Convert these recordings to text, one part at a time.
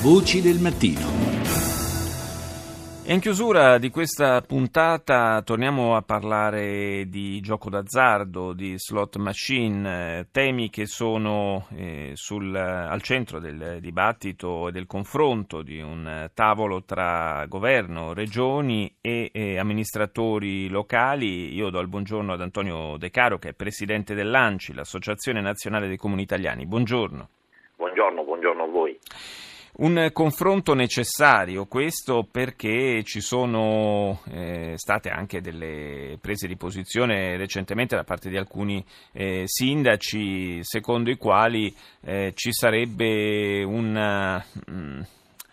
Voci del mattino. E in chiusura di questa puntata torniamo a parlare di gioco d'azzardo, di slot machine, temi che sono eh, sul, al centro del dibattito e del confronto di un tavolo tra governo, regioni e, e amministratori locali. Io do il buongiorno ad Antonio De Caro che è presidente dell'ANCI, l'Associazione Nazionale dei Comuni Italiani. Buongiorno. Buongiorno, buongiorno a voi. Un confronto necessario, questo perché ci sono eh, state anche delle prese di posizione recentemente da parte di alcuni eh, sindaci secondo i quali eh, ci sarebbe un... Mm,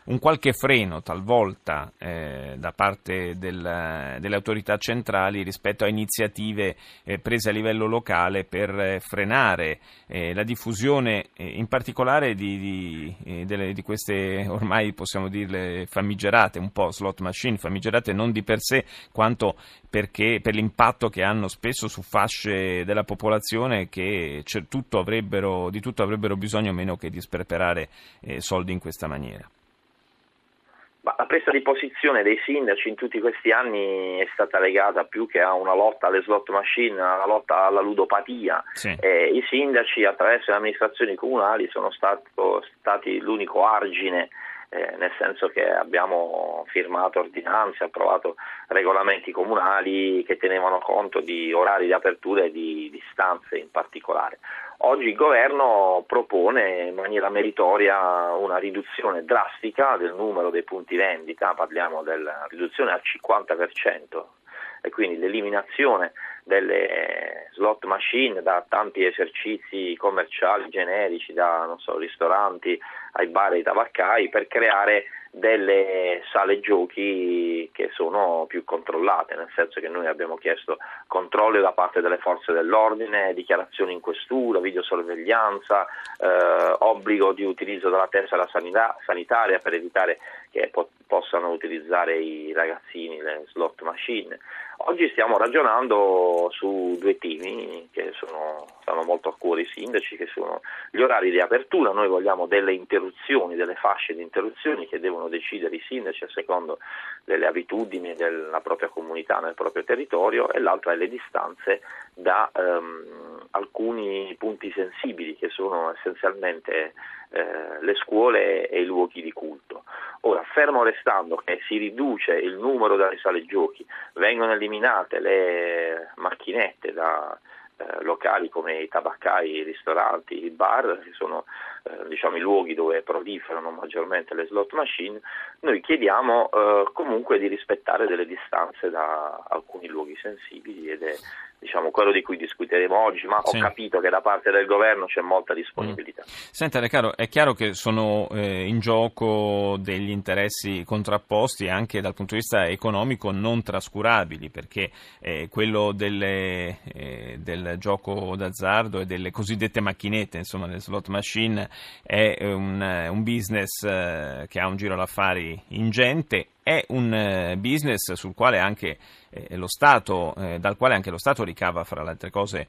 un qualche freno talvolta eh, da parte del, delle autorità centrali rispetto a iniziative eh, prese a livello locale per eh, frenare eh, la diffusione eh, in particolare di, di, delle, di, queste ormai possiamo dirle famigerate, un po' slot machine, famigerate non di per sé quanto perché, per l'impatto che hanno spesso su fasce della popolazione che tutto di tutto avrebbero bisogno meno che di sperperare soldi in questa maniera. Ma la presa di posizione dei sindaci in tutti questi anni è stata legata più che a una lotta alle slot machine, alla lotta alla ludopatia. Sì. Eh, I sindaci attraverso le amministrazioni comunali sono stato, stati l'unico argine eh, nel senso che abbiamo firmato ordinanze, approvato regolamenti comunali che tenevano conto di orari di apertura e di distanze in particolare. Oggi il governo propone in maniera meritoria una riduzione drastica del numero dei punti vendita, parliamo della riduzione al 50% e quindi l'eliminazione delle slot machine da tanti esercizi commerciali generici, da so, ristoranti ai bar e ai tabaccai, per creare delle sale giochi che sono più controllate, nel senso che noi abbiamo chiesto controlli da parte delle forze dell'ordine, dichiarazioni in questura, videosorveglianza, eh, obbligo di utilizzo della tessera sanità, sanitaria per evitare che po- possano utilizzare i ragazzini le slot machine. Oggi stiamo ragionando su due temi che sono, stanno molto a cuore i sindaci, che sono gli orari di apertura, noi vogliamo delle interruzioni, delle fasce di interruzioni che devono decidere i sindaci a secondo delle abitudini della propria comunità nel proprio territorio e l'altra è le distanze da um, alcuni punti sensibili che sono essenzialmente eh, le scuole e i luoghi di culto. Ora, fermo restando che si riduce il numero delle sale giochi, vengono eliminate le macchinette da eh, locali come i tabaccai, i ristoranti, i bar, che sono eh, diciamo, i luoghi dove proliferano maggiormente le slot machine, noi chiediamo eh, comunque di rispettare delle distanze da alcuni luoghi sensibili ed è diciamo, quello di cui discuteremo oggi, ma sì. ho capito che da parte del governo c'è molta disponibilità. Mm. Senta, Recaro, è chiaro che sono eh, in gioco degli interessi contrapposti anche dal punto di vista economico non trascurabili, perché eh, quello delle, eh, del gioco d'azzardo e delle cosiddette macchinette, insomma, le slot machine, è un, un business eh, che ha un giro d'affari ingente è un eh, business sul quale anche eh, lo Stato, eh, dal quale anche lo Stato ricava, fra le altre cose,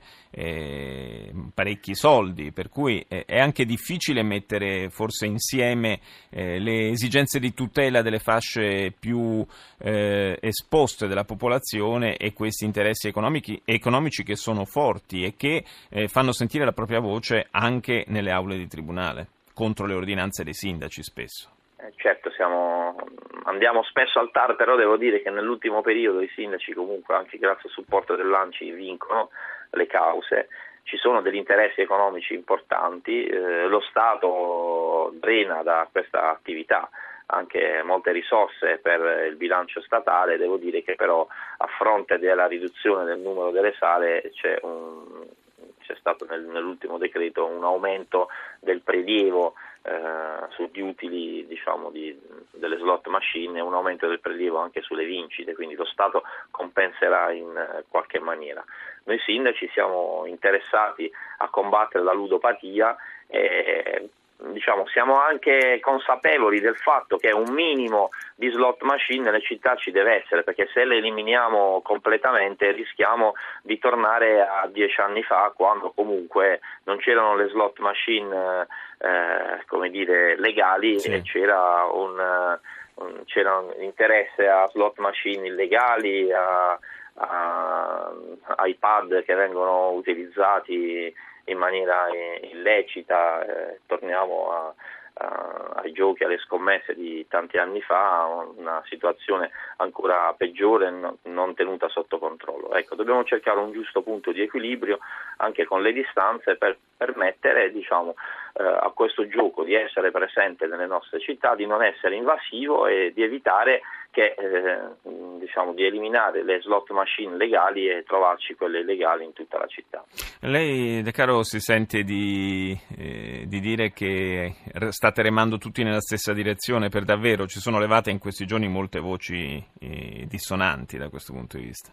parecchi soldi, per cui è anche difficile mettere forse insieme le esigenze di tutela delle fasce più esposte della popolazione e questi interessi economici, economici che sono forti e che fanno sentire la propria voce anche nelle aule di tribunale, contro le ordinanze dei sindaci spesso. certo, siamo andiamo spesso al TAR, però devo dire che nell'ultimo periodo i sindaci comunque, anche grazie al supporto dell'ANCI, vincono le cause. Ci sono degli interessi economici importanti, eh, lo Stato drena da questa attività anche molte risorse per il bilancio statale, devo dire che però a fronte della riduzione del numero delle sale c'è, un, c'è stato nel, nell'ultimo decreto un aumento del prelievo eh, sugli utili diciamo, di, delle slot machine e un aumento del prelievo anche sulle vincite, quindi lo Stato compenserà in eh, qualche maniera. Noi sindaci siamo interessati a combattere la ludopatia e diciamo, siamo anche consapevoli del fatto che un minimo di slot machine nelle città ci deve essere, perché se le eliminiamo completamente rischiamo di tornare a dieci anni fa, quando comunque non c'erano le slot machine eh, come dire, legali sì. e c'era un, un, c'era un interesse a slot machine illegali, a, a, a iPad che vengono utilizzati in maniera illecita, eh, torniamo a, a, ai giochi, alle scommesse di tanti anni fa, una situazione ancora peggiore, no, non tenuta sotto controllo. Ecco, dobbiamo cercare un giusto punto di equilibrio anche con le distanze per permettere diciamo, eh, a questo gioco di essere presente nelle nostre città, di non essere invasivo e di evitare che, eh, diciamo, di eliminare le slot machine legali e trovarci quelle illegali in tutta la città. Lei, De Caro, si sente di, eh, di dire che state remando tutti nella stessa direzione per davvero? Ci sono levate in questi giorni molte voci eh, dissonanti da questo punto di vista.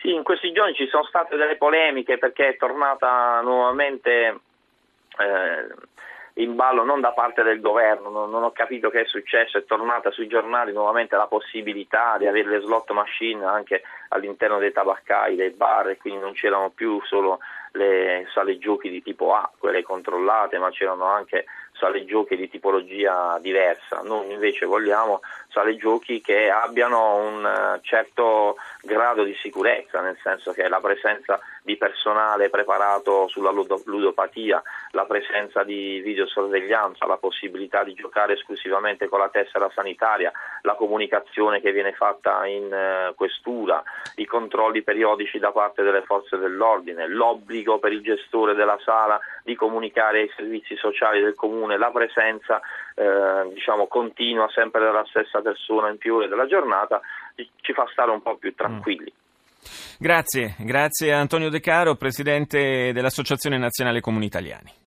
Sì, in questi giorni ci sono state delle polemiche perché è tornata nuovamente eh, in ballo non da parte del governo, non, non, ho capito che è successo, è tornata sui giornali nuovamente la possibilità di avere le slot machine anche all'interno dei tabaccai, dei bar e quindi non c'erano più solo le sale giochi di tipo A, quelle controllate, ma c'erano anche sale giochi di tipologia diversa. Noi invece vogliamo sale giochi che abbiano un eh, certo grado di sicurezza, nel senso che la presenza di personale preparato sulla ludopatia, la presenza di videosorveglianza, la possibilità di giocare esclusivamente con la tessera sanitaria, la comunicazione che viene fatta in eh, questura, i controlli periodici da parte delle forze dell'ordine, l'obbligo per il gestore della sala di comunicare ai servizi sociali del comune la presenza eh, diciamo, continua sempre della stessa persona in più ore della giornata ci fa stare un po' più tranquilli. Grazie, grazie Antonio De Caro, Presidente dell'Associazione Nazionale Comuni Italiani.